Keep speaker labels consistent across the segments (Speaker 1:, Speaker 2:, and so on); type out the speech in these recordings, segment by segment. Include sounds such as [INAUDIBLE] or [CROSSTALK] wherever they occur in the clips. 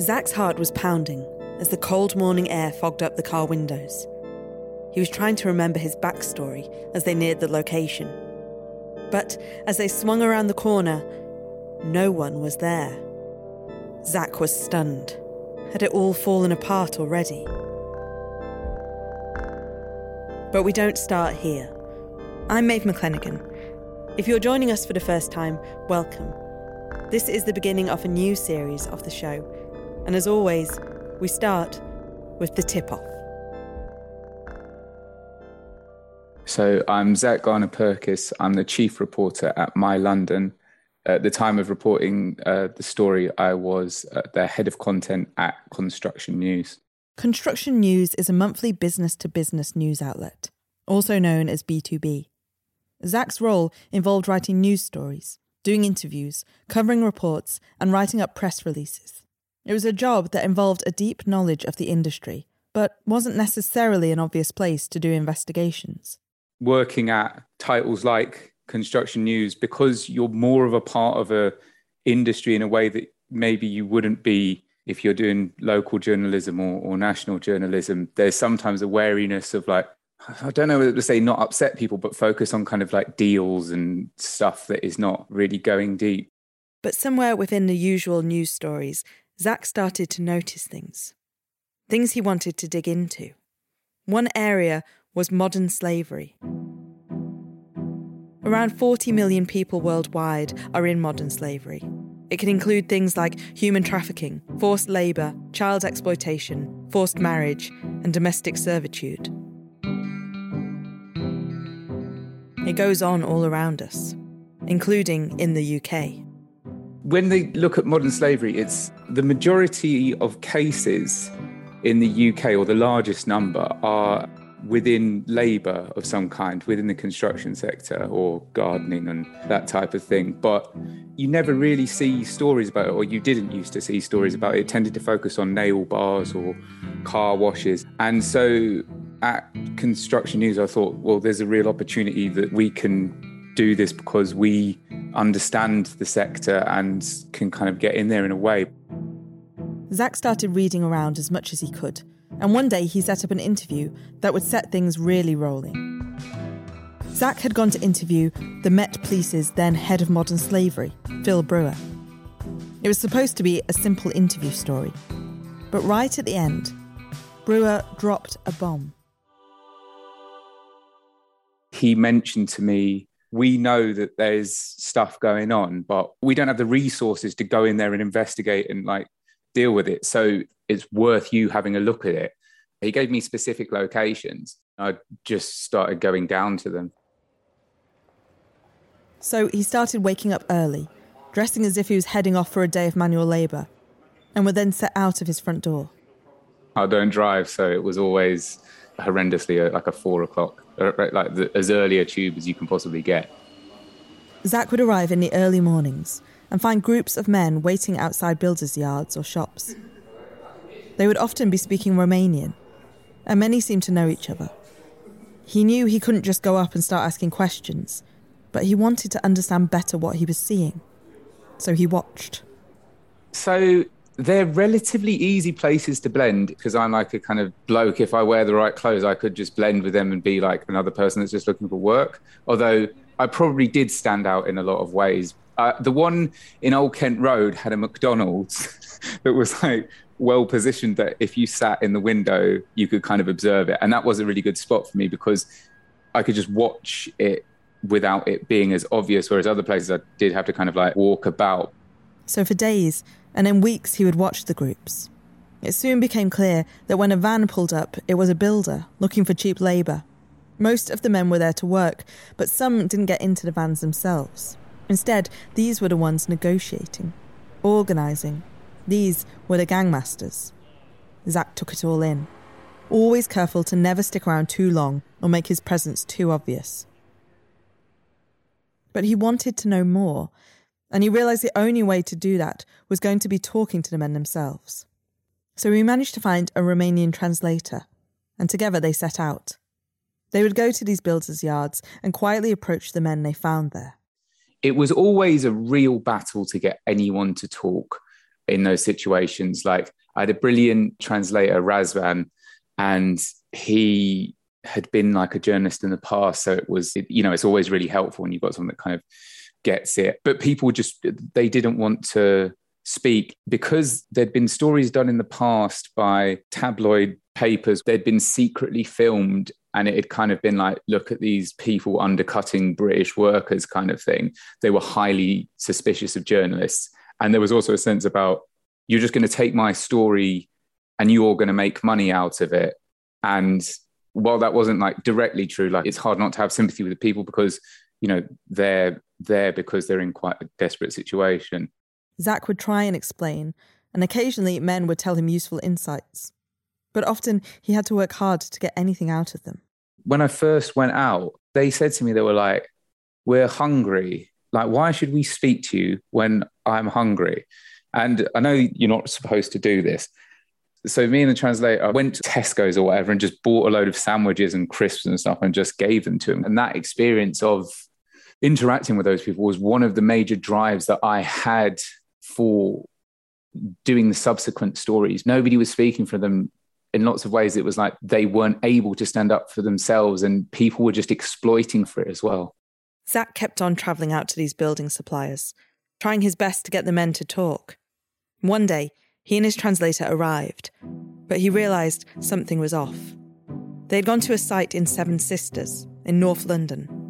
Speaker 1: Zach's heart was pounding as the cold morning air fogged up the car windows. He was trying to remember his backstory as they neared the location. But as they swung around the corner, no one was there. Zach was stunned. Had it all fallen apart already? But we don't start here. I'm Maeve McClenaghan. If you're joining us for the first time, welcome. This is the beginning of a new series of the show, and as always, we start with the tip off.
Speaker 2: So I'm Zach Garner Purkis. I'm the chief reporter at My London. At the time of reporting uh, the story, I was uh, the head of content at Construction News.
Speaker 1: Construction News is a monthly business to business news outlet, also known as B2B. Zach's role involved writing news stories, doing interviews, covering reports, and writing up press releases. It was a job that involved a deep knowledge of the industry, but wasn't necessarily an obvious place to do investigations.
Speaker 2: Working at titles like construction news because you're more of a part of a industry in a way that maybe you wouldn't be if you're doing local journalism or, or national journalism there's sometimes a wariness of like i don't know whether to say not upset people but focus on kind of like deals and stuff that is not really going deep.
Speaker 1: But somewhere within the usual news stories zach started to notice things things he wanted to dig into one area was modern slavery. Around 40 million people worldwide are in modern slavery. It can include things like human trafficking, forced labour, child exploitation, forced marriage, and domestic servitude. It goes on all around us, including in the UK.
Speaker 2: When they look at modern slavery, it's the majority of cases in the UK, or the largest number, are within labour of some kind, within the construction sector or gardening and that type of thing. But you never really see stories about it, or you didn't used to see stories about it. It tended to focus on nail bars or car washes. And so at Construction News, I thought, well, there's a real opportunity that we can do this because we understand the sector and can kind of get in there in a way.
Speaker 1: Zach started reading around as much as he could and one day he set up an interview that would set things really rolling. Zach had gone to interview the Met Police's then head of modern slavery, Phil Brewer. It was supposed to be a simple interview story, but right at the end, Brewer dropped a bomb.
Speaker 2: He mentioned to me, We know that there's stuff going on, but we don't have the resources to go in there and investigate and like deal with it. So it's worth you having a look at it. He gave me specific locations. I just started going down to them.
Speaker 1: So he started waking up early, dressing as if he was heading off for a day of manual labour, and would then set out of his front door.
Speaker 2: I don't drive, so it was always horrendously uh, like a four o'clock, uh, like the, as early a tube as you can possibly get.
Speaker 1: Zach would arrive in the early mornings and find groups of men waiting outside builders' yards or shops. They would often be speaking Romanian, and many seemed to know each other. He knew he couldn't just go up and start asking questions, but he wanted to understand better what he was seeing. So he watched.
Speaker 2: So they're relatively easy places to blend because I'm like a kind of bloke. If I wear the right clothes, I could just blend with them and be like another person that's just looking for work. Although I probably did stand out in a lot of ways. Uh, the one in Old Kent Road had a McDonald's [LAUGHS] that was like well positioned that if you sat in the window, you could kind of observe it. And that was a really good spot for me because I could just watch it without it being as obvious. Whereas other places, I did have to kind of like walk about.
Speaker 1: So for days, and in weeks he would watch the groups. It soon became clear that when a van pulled up, it was a builder looking for cheap labour. Most of the men were there to work, but some didn't get into the vans themselves. Instead, these were the ones negotiating, organising. These were the gangmasters. Zach took it all in, always careful to never stick around too long or make his presence too obvious. But he wanted to know more, and he realised the only way to do that was going to be talking to the men themselves. So he managed to find a Romanian translator, and together they set out. They would go to these builders' yards and quietly approach the men they found there.
Speaker 2: It was always a real battle to get anyone to talk in those situations. Like I had a brilliant translator, Razvan, and he had been like a journalist in the past. So it was, you know, it's always really helpful when you've got someone that kind of gets it. But people just, they didn't want to speak because there'd been stories done in the past by tabloid papers. They'd been secretly filmed and it had kind of been like, look at these people undercutting British workers kind of thing. They were highly suspicious of journalists. And there was also a sense about, you're just going to take my story and you're going to make money out of it. And while that wasn't like directly true, like it's hard not to have sympathy with the people because, you know, they're there because they're in quite a desperate situation.
Speaker 1: Zach would try and explain, and occasionally men would tell him useful insights. But often he had to work hard to get anything out of them.
Speaker 2: When I first went out, they said to me, they were like, We're hungry. Like, why should we speak to you when I'm hungry? And I know you're not supposed to do this. So me and the translator went to Tesco's or whatever and just bought a load of sandwiches and crisps and stuff and just gave them to him. And that experience of interacting with those people was one of the major drives that I had for doing the subsequent stories. Nobody was speaking for them in lots of ways. It was like they weren't able to stand up for themselves and people were just exploiting for it as well.
Speaker 1: Zach kept on travelling out to these building suppliers, trying his best to get the men to talk. One day, he and his translator arrived, but he realised something was off. They'd gone to a site in Seven Sisters in North London.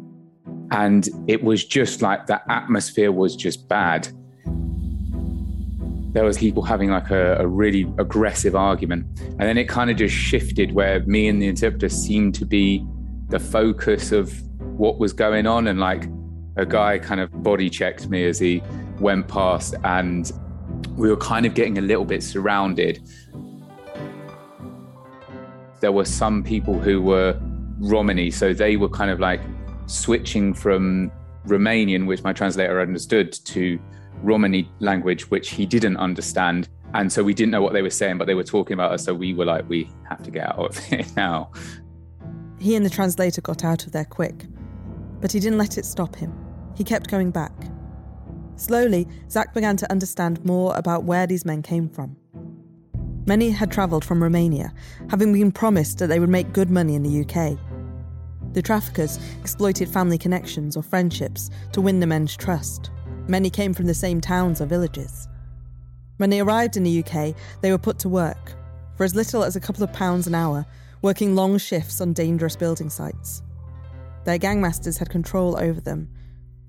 Speaker 2: And it was just like the atmosphere was just bad. There was people having like a, a really aggressive argument. And then it kind of just shifted where me and the interpreter seemed to be the focus of what was going on. And like a guy kind of body checked me as he went past and we were kind of getting a little bit surrounded. There were some people who were Romani, so they were kind of like switching from Romanian, which my translator understood, to Romani language, which he didn't understand. And so we didn't know what they were saying, but they were talking about us. So we were like, we have to get out of [LAUGHS] here now.
Speaker 1: He and the translator got out of there quick, but he didn't let it stop him. He kept going back. Slowly, Zach began to understand more about where these men came from. Many had travelled from Romania, having been promised that they would make good money in the UK. The traffickers exploited family connections or friendships to win the men's trust. Many came from the same towns or villages. When they arrived in the UK, they were put to work, for as little as a couple of pounds an hour, working long shifts on dangerous building sites. Their gangmasters had control over them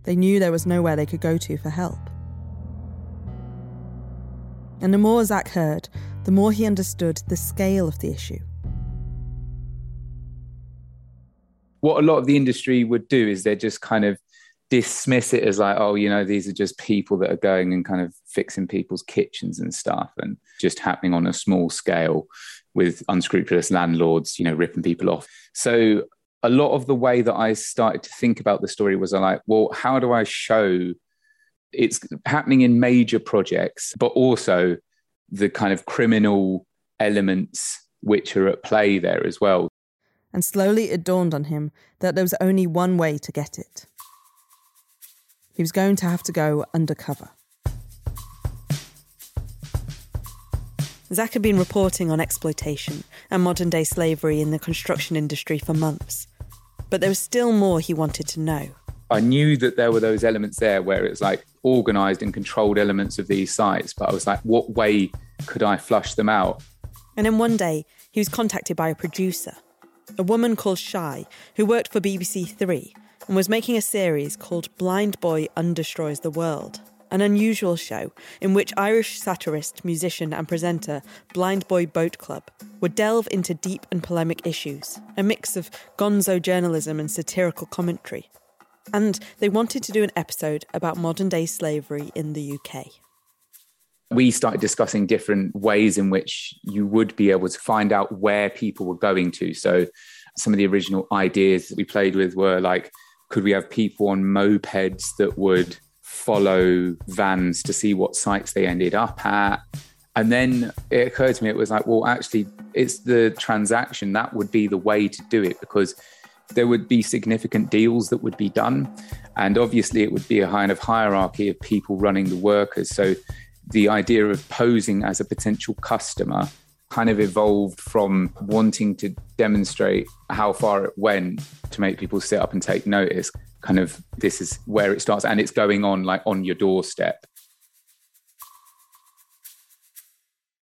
Speaker 1: they knew there was nowhere they could go to for help. And the more Zach heard, the more he understood the scale of the issue.
Speaker 2: What a lot of the industry would do is they just kind of dismiss it as like, oh, you know, these are just people that are going and kind of fixing people's kitchens and stuff and just happening on a small scale with unscrupulous landlords, you know, ripping people off. So a lot of the way that I started to think about the story was I'm like, well, how do I show it's happening in major projects, but also the kind of criminal elements which are at play there as well.
Speaker 1: And slowly it dawned on him that there was only one way to get it. He was going to have to go undercover. Zach had been reporting on exploitation and modern day slavery in the construction industry for months. But there was still more he wanted to know.
Speaker 2: I knew that there were those elements there where it's like organized and controlled elements of these sites, but I was like, what way could I flush them out?
Speaker 1: And then one day, he was contacted by a producer, a woman called Shy, who worked for BBC Three and was making a series called Blind Boy Undestroys the World an unusual show in which Irish satirist, musician, and presenter Blind Boy Boat Club would delve into deep and polemic issues, a mix of gonzo journalism and satirical commentary. And they wanted to do an episode about modern day slavery in the UK.
Speaker 2: We started discussing different ways in which you would be able to find out where people were going to. So, some of the original ideas that we played with were like, could we have people on mopeds that would follow vans to see what sites they ended up at. And then it occurred to me, it was like, well, actually, it's the transaction that would be the way to do it because there would be significant deals that would be done. And obviously, it would be a kind of hierarchy of people running the workers. So the idea of posing as a potential customer kind of evolved from wanting to demonstrate how far it went to make people sit up and take notice kind of this is where it starts and it's going on like on your doorstep.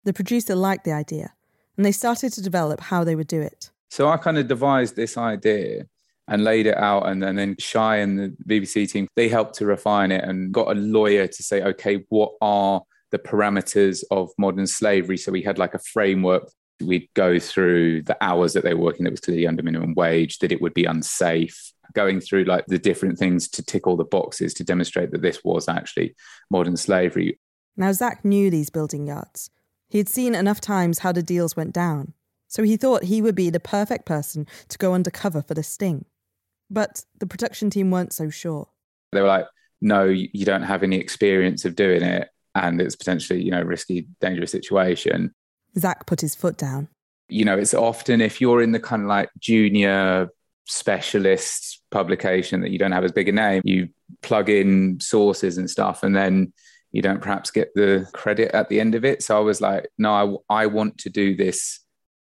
Speaker 1: The producer liked the idea and they started to develop how they would do it.
Speaker 2: So I kind of devised this idea and laid it out and, and then Shy and the BBC team they helped to refine it and got a lawyer to say okay what are the parameters of modern slavery so we had like a framework we'd go through the hours that they were working that was clearly under minimum wage that it would be unsafe going through like the different things to tick all the boxes to demonstrate that this was actually modern slavery.
Speaker 1: Now, Zach knew these building yards. He had seen enough times how the deals went down, so he thought he would be the perfect person to go undercover for the sting. But the production team weren't so sure.
Speaker 2: They were like, no, you don't have any experience of doing it, and it's potentially, you know, risky, dangerous situation.
Speaker 1: Zach put his foot down.
Speaker 2: You know, it's often if you're in the kind of like junior specialist publication that you don't have as big a name, you plug in sources and stuff, and then you don't perhaps get the credit at the end of it. So I was like, no, I, I want to do this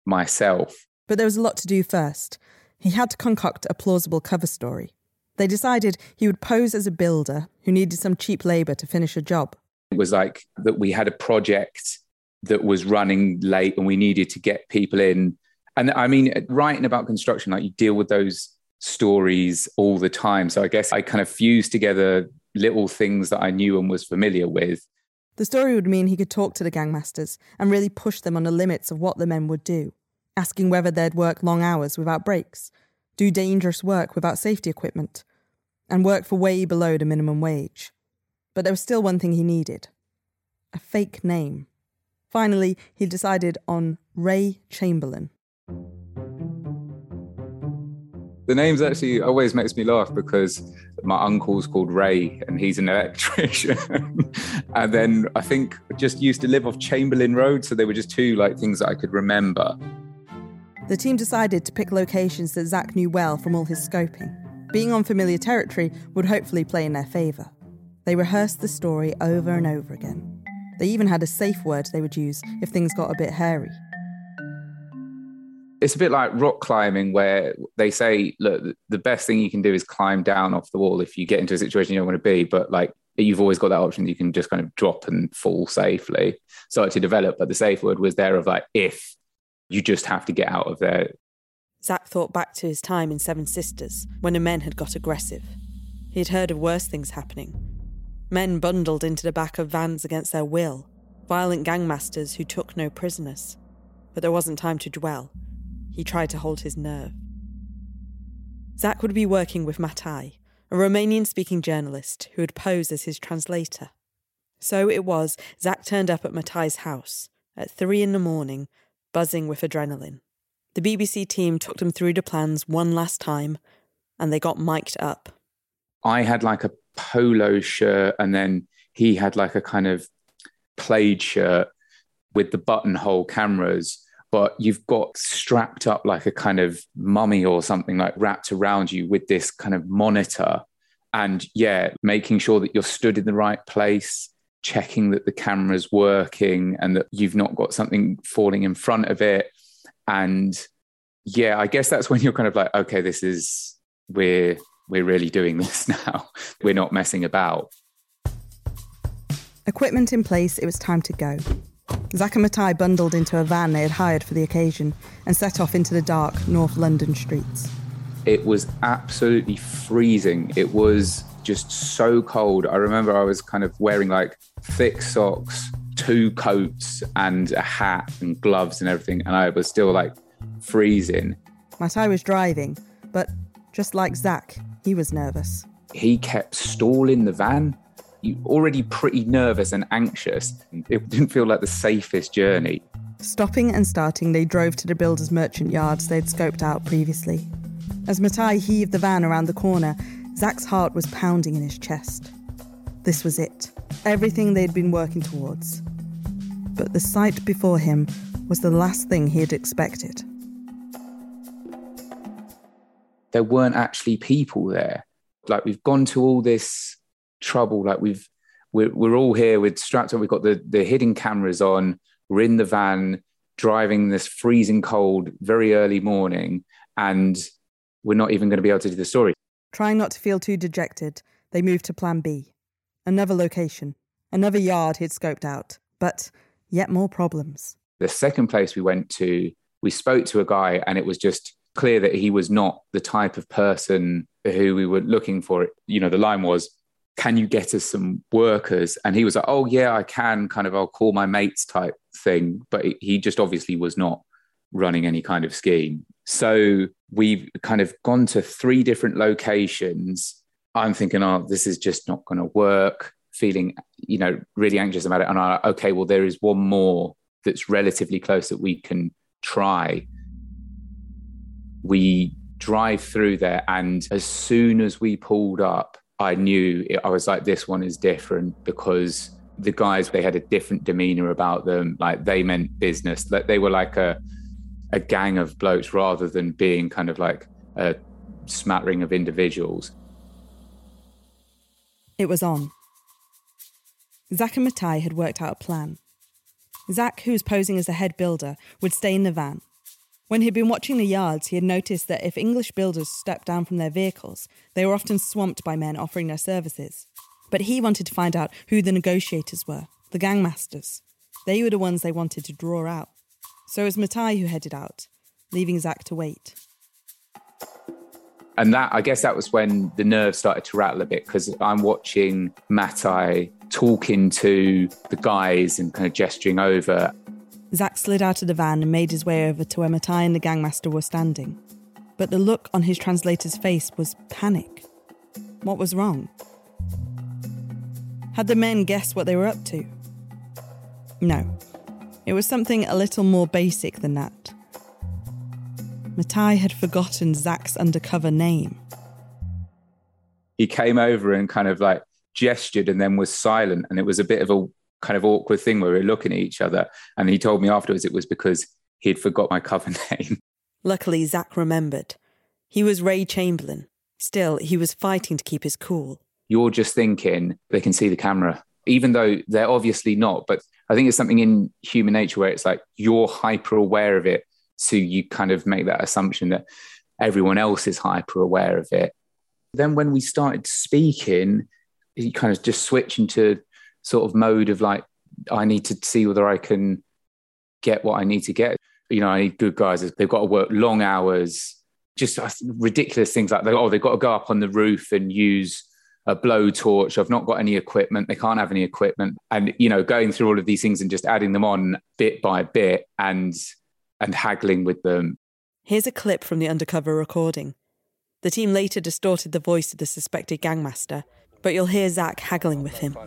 Speaker 2: myself.
Speaker 1: But there was a lot to do first. He had to concoct a plausible cover story. They decided he would pose as a builder who needed some cheap labour to finish a job.
Speaker 2: It was like that we had a project that was running late and we needed to get people in and I mean, writing about construction, like you deal with those stories all the time. So I guess I kind of fused together little things that I knew and was familiar with.
Speaker 1: The story would mean he could talk to the gangmasters and really push them on the limits of what the men would do, asking whether they'd work long hours without breaks, do dangerous work without safety equipment, and work for way below the minimum wage. But there was still one thing he needed a fake name. Finally, he decided on Ray Chamberlain.
Speaker 2: The names actually always makes me laugh because my uncle's called Ray and he's an electrician. [LAUGHS] and then I think just used to live off Chamberlain Road. So they were just two like things that I could remember.
Speaker 1: The team decided to pick locations that Zach knew well from all his scoping. Being on familiar territory would hopefully play in their favour. They rehearsed the story over and over again. They even had a safe word they would use if things got a bit hairy.
Speaker 2: It's a bit like rock climbing where they say look the best thing you can do is climb down off the wall if you get into a situation you don't want to be but like you've always got that option you can just kind of drop and fall safely. Start to develop but the safe word was there of like if you just have to get out of there.
Speaker 1: Zach thought back to his time in seven sisters when the men had got aggressive. He had heard of worse things happening men bundled into the back of vans against their will violent gangmasters who took no prisoners but there wasn't time to dwell he tried to hold his nerve. Zach would be working with Matai, a Romanian speaking journalist who would pose as his translator. So it was Zach turned up at Matai's house at three in the morning, buzzing with adrenaline. The BBC team took them through the plans one last time, and they got mic'd up.
Speaker 2: I had like a polo shirt, and then he had like a kind of plaid shirt with the buttonhole cameras but you've got strapped up like a kind of mummy or something like wrapped around you with this kind of monitor. And yeah, making sure that you're stood in the right place, checking that the camera's working and that you've not got something falling in front of it. And yeah, I guess that's when you're kind of like, okay, this is we're we're really doing [LAUGHS] this now. we're not messing about.
Speaker 1: Equipment in place, it was time to go. Zach and Matai bundled into a van they had hired for the occasion and set off into the dark North London streets.
Speaker 2: It was absolutely freezing. It was just so cold. I remember I was kind of wearing like thick socks, two coats, and a hat and gloves and everything, and I was still like freezing.
Speaker 1: Matai was driving, but just like Zach, he was nervous.
Speaker 2: He kept stalling the van. You already pretty nervous and anxious. It didn't feel like the safest journey.
Speaker 1: Stopping and starting, they drove to the builder's merchant yards they'd scoped out previously. As Matai heaved the van around the corner, Zach's heart was pounding in his chest. This was it, everything they'd been working towards. But the sight before him was the last thing he had expected.
Speaker 2: There weren't actually people there. Like we've gone to all this trouble. Like we've we're, we're all here with strapped on. We've got the the hidden cameras on. We're in the van driving this freezing cold, very early morning, and we're not even going to be able to do the story.
Speaker 1: Trying not to feel too dejected, they moved to Plan B. Another location, another yard he'd scoped out, but yet more problems.
Speaker 2: The second place we went to, we spoke to a guy, and it was just clear that he was not the type of person who we were looking for. You know, the line was, can you get us some workers? And he was like, oh, yeah, I can, kind of, I'll call my mates type thing. But he just obviously was not running any kind of scheme. So we've kind of gone to three different locations. I'm thinking, oh, this is just not going to work. Feeling, you know, really anxious about it. And I, okay, well, there is one more that's relatively close that we can try. We drive through there, and as soon as we pulled up, I knew it, I was like, this one is different because the guys they had a different demeanor about them. Like they meant business. Like they were like a a gang of blokes rather than being kind of like a smattering of individuals.
Speaker 1: It was on. Zach and Matai had worked out a plan. Zach, who was posing as the head builder, would stay in the van. When he'd been watching the yards, he had noticed that if English builders stepped down from their vehicles, they were often swamped by men offering their services. But he wanted to find out who the negotiators were, the gangmasters. They were the ones they wanted to draw out. So it was Matai who headed out, leaving Zach to wait.
Speaker 2: And that, I guess, that was when the nerves started to rattle a bit because I'm watching Matai talking to the guys and kind of gesturing over.
Speaker 1: Zach slid out of the van and made his way over to where Matai and the gangmaster were standing. But the look on his translator's face was panic. What was wrong? Had the men guessed what they were up to? No. It was something a little more basic than that. Matai had forgotten Zach's undercover name.
Speaker 2: He came over and kind of like gestured and then was silent. And it was a bit of a kind of awkward thing where we were looking at each other. And he told me afterwards it was because he'd forgot my cover [LAUGHS] name.
Speaker 1: Luckily, Zach remembered. He was Ray Chamberlain. Still, he was fighting to keep his cool.
Speaker 2: You're just thinking they can see the camera, even though they're obviously not. But I think it's something in human nature where it's like you're hyper aware of it. So you kind of make that assumption that everyone else is hyper aware of it. Then when we started speaking, you kind of just switch into sort of mode of like, I need to see whether I can get what I need to get. You know, I need good guys. They've got to work long hours, just ridiculous things like, oh, they've got to go up on the roof and use a blowtorch. I've not got any equipment. They can't have any equipment. And, you know, going through all of these things and just adding them on bit by bit and and haggling with them.
Speaker 1: Here's a clip from the undercover recording. The team later distorted the voice of the suspected gangmaster, but you'll hear Zach haggling with him.
Speaker 2: But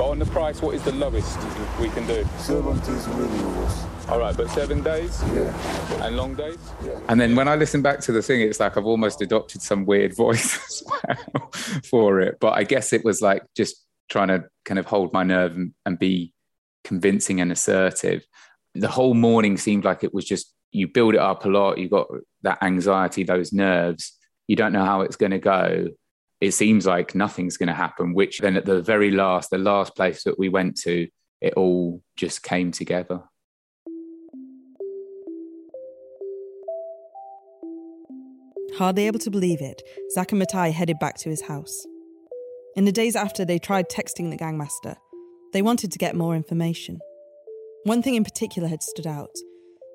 Speaker 2: on the price, what is the lowest we can do?
Speaker 3: 70 is really lowest.
Speaker 2: All right, but seven days?
Speaker 3: Yeah.
Speaker 2: And long days? Yeah. And then when I listen back to the thing, it's like I've almost adopted some weird [LAUGHS] voice as well for it. But I guess it was like just trying to kind of hold my nerve and, and be convincing and assertive. The whole morning seemed like it was just you build it up a lot, you got that anxiety, those nerves, you don't know how it's going to go. It seems like nothing's going to happen. Which then at the very last, the last place that we went to, it all just came together.
Speaker 1: Hardly able to believe it, Zach and Matai headed back to his house. In the days after they tried texting the gangmaster, they wanted to get more information. One thing in particular had stood out.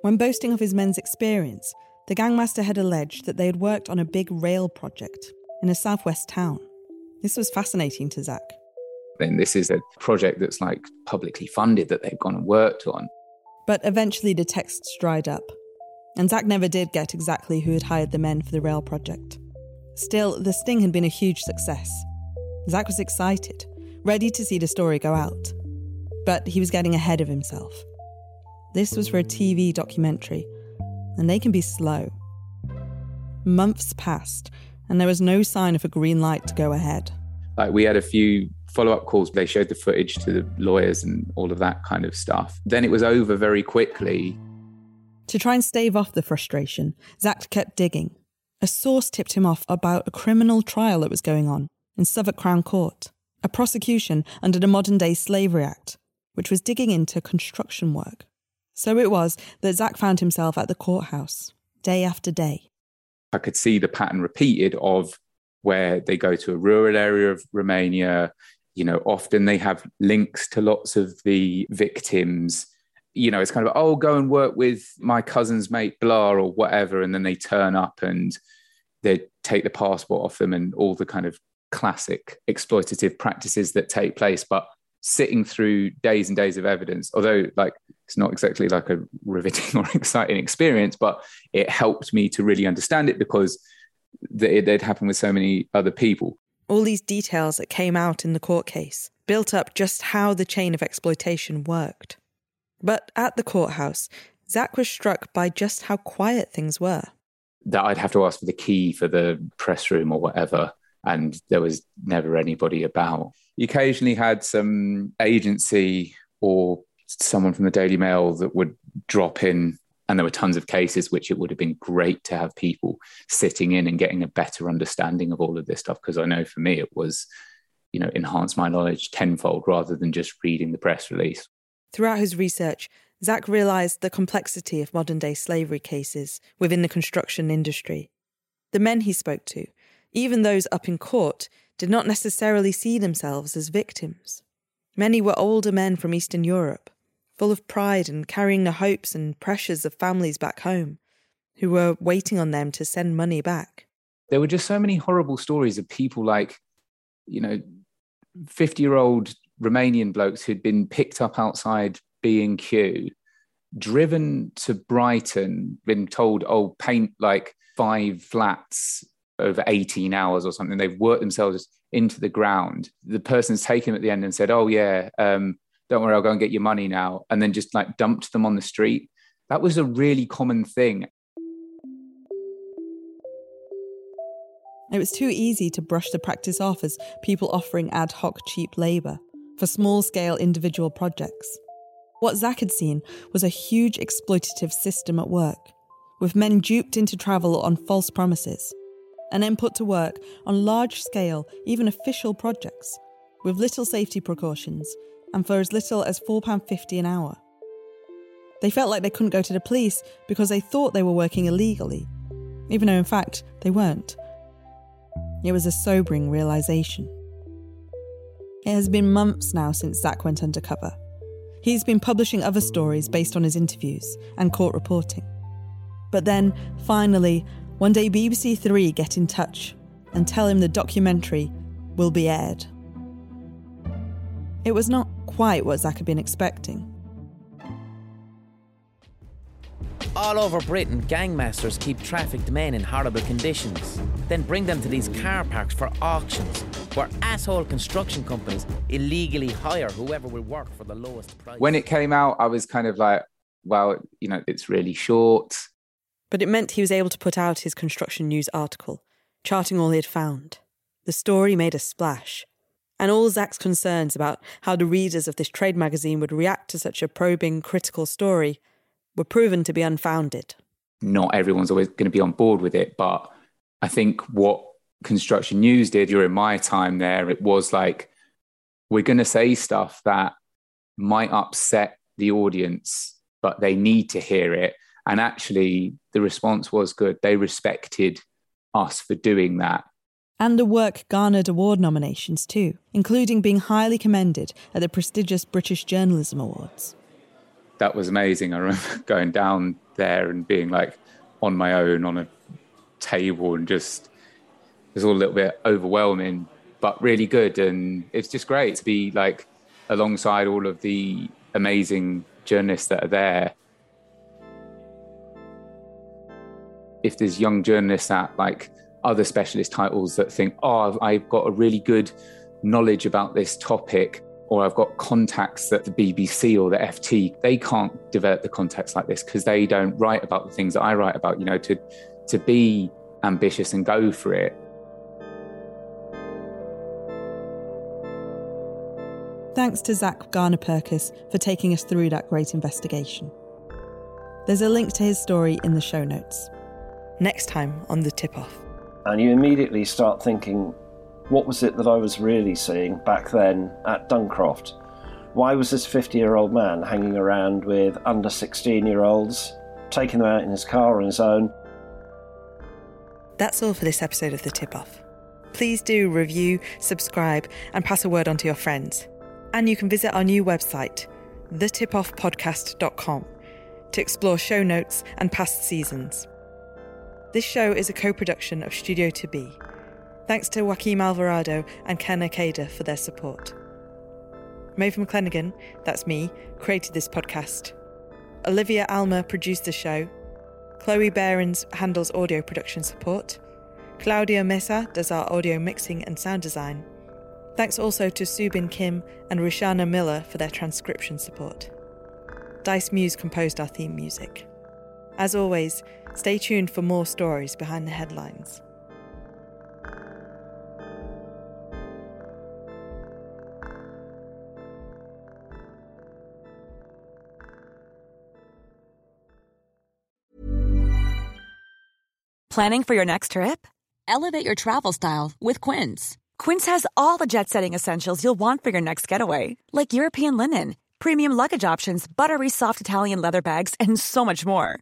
Speaker 1: When boasting of his men's experience, the gangmaster had alleged that they had worked on a big rail project in a southwest town. This was fascinating to Zach.
Speaker 2: Then this is a project that's like publicly funded that they've gone and worked on.
Speaker 1: But eventually the texts dried up, and Zach never did get exactly who had hired the men for the rail project. Still, the sting had been a huge success. Zach was excited, ready to see the story go out. But he was getting ahead of himself. This was for a TV documentary, and they can be slow. Months passed, and there was no sign of a green light to go ahead.
Speaker 2: Like we had a few follow up calls. They showed the footage to the lawyers and all of that kind of stuff. Then it was over very quickly.
Speaker 1: To try and stave off the frustration, Zach kept digging. A source tipped him off about a criminal trial that was going on in Southwark Crown Court, a prosecution under the Modern Day Slavery Act, which was digging into construction work. So it was that Zach found himself at the courthouse, day after day.
Speaker 2: I could see the pattern repeated of where they go to a rural area of Romania. You know, often they have links to lots of the victims. You know, it's kind of, oh, go and work with my cousin's mate, blah, or whatever. And then they turn up and they take the passport off them and all the kind of classic exploitative practices that take place. But sitting through days and days of evidence, although like it's not exactly like a riveting [LAUGHS] or exciting experience, but it helped me to really understand it because it had happened with so many other people.
Speaker 1: All these details that came out in the court case built up just how the chain of exploitation worked. But at the courthouse, Zach was struck by just how quiet things were.
Speaker 2: That I'd have to ask for the key for the press room or whatever, and there was never anybody about. You occasionally had some agency or someone from the Daily Mail that would drop in and there were tons of cases which it would have been great to have people sitting in and getting a better understanding of all of this stuff because i know for me it was you know enhance my knowledge tenfold rather than just reading the press release
Speaker 1: throughout his research zach realized the complexity of modern day slavery cases within the construction industry the men he spoke to even those up in court did not necessarily see themselves as victims many were older men from eastern europe full of pride and carrying the hopes and pressures of families back home who were waiting on them to send money back.
Speaker 2: There were just so many horrible stories of people like, you know, 50 year old Romanian blokes who'd been picked up outside B&Q, driven to Brighton, been told, oh, paint like five flats over 18 hours or something. They've worked themselves into the ground. The person's taken at the end and said, oh, yeah, um, don't worry, I'll go and get your money now, and then just like dumped them on the street. That was a really common thing.
Speaker 1: It was too easy to brush the practice off as people offering ad hoc cheap labour for small scale individual projects. What Zach had seen was a huge exploitative system at work, with men duped into travel on false promises, and then put to work on large scale, even official projects, with little safety precautions and for as little as £4.50 an hour. They felt like they couldn't go to the police because they thought they were working illegally, even though in fact they weren't. It was a sobering realization. It has been months now since Zach went undercover. He's been publishing other stories based on his interviews and court reporting. But then, finally, one day BBC Three get in touch and tell him the documentary will be aired. It was not quite what Zach had been expecting.
Speaker 4: All over Britain, gangmasters keep trafficked men in horrible conditions, then bring them to these car parks for auctions, where asshole construction companies illegally hire whoever will work for the lowest price.
Speaker 2: When it came out, I was kind of like, well, you know, it's really short.
Speaker 1: But it meant he was able to put out his construction news article, charting all he had found. The story made a splash, and all Zach's concerns about how the readers of this trade magazine would react to such a probing, critical story were proven to be unfounded.
Speaker 2: Not everyone's always going to be on board with it, but I think what Construction News did during my time there. It was like, we're going to say stuff that might upset the audience, but they need to hear it. And actually, the response was good. They respected us for doing that.
Speaker 1: And the work garnered award nominations too, including being highly commended at the prestigious British Journalism Awards.
Speaker 2: That was amazing. I remember [LAUGHS] going down there and being like on my own on a table and just it was all a little bit overwhelming, but really good. And it's just great to be like alongside all of the amazing journalists that are there. If there's young journalists at like other specialist titles that think, oh, I've got a really good knowledge about this topic, or I've got contacts at the BBC or the FT, they can't develop the contacts like this because they don't write about the things that I write about. You know, to to be ambitious and go for it
Speaker 1: Thanks to Zach Garner Purkis for taking us through that great investigation. There's a link to his story in the show notes. Next time on The Tip Off.
Speaker 3: And you immediately start thinking, what was it that I was really seeing back then at Duncroft? Why was this 50 year old man hanging around with under 16 year olds, taking them out in his car on his own?
Speaker 1: That's all for this episode of The Tip Off. Please do review, subscribe, and pass a word on to your friends. And you can visit our new website, thetipoffpodcast.com, to explore show notes and past seasons. This show is a co production of Studio To Be. Thanks to Joaquim Alvarado and Ken Akeda for their support. Maeve McClenaghan, that's me, created this podcast. Olivia Alma produced the show. Chloe Behrens handles audio production support. Claudia Mesa does our audio mixing and sound design. Thanks also to Subin Kim and Rishana Miller for their transcription support. Dice Muse composed our theme music. As always, stay tuned for more stories behind the headlines.
Speaker 5: Planning for your next trip? Elevate your travel style with Quince. Quince has all the jet setting essentials you'll want for your next getaway, like European linen, premium luggage options, buttery soft Italian leather bags, and so much more.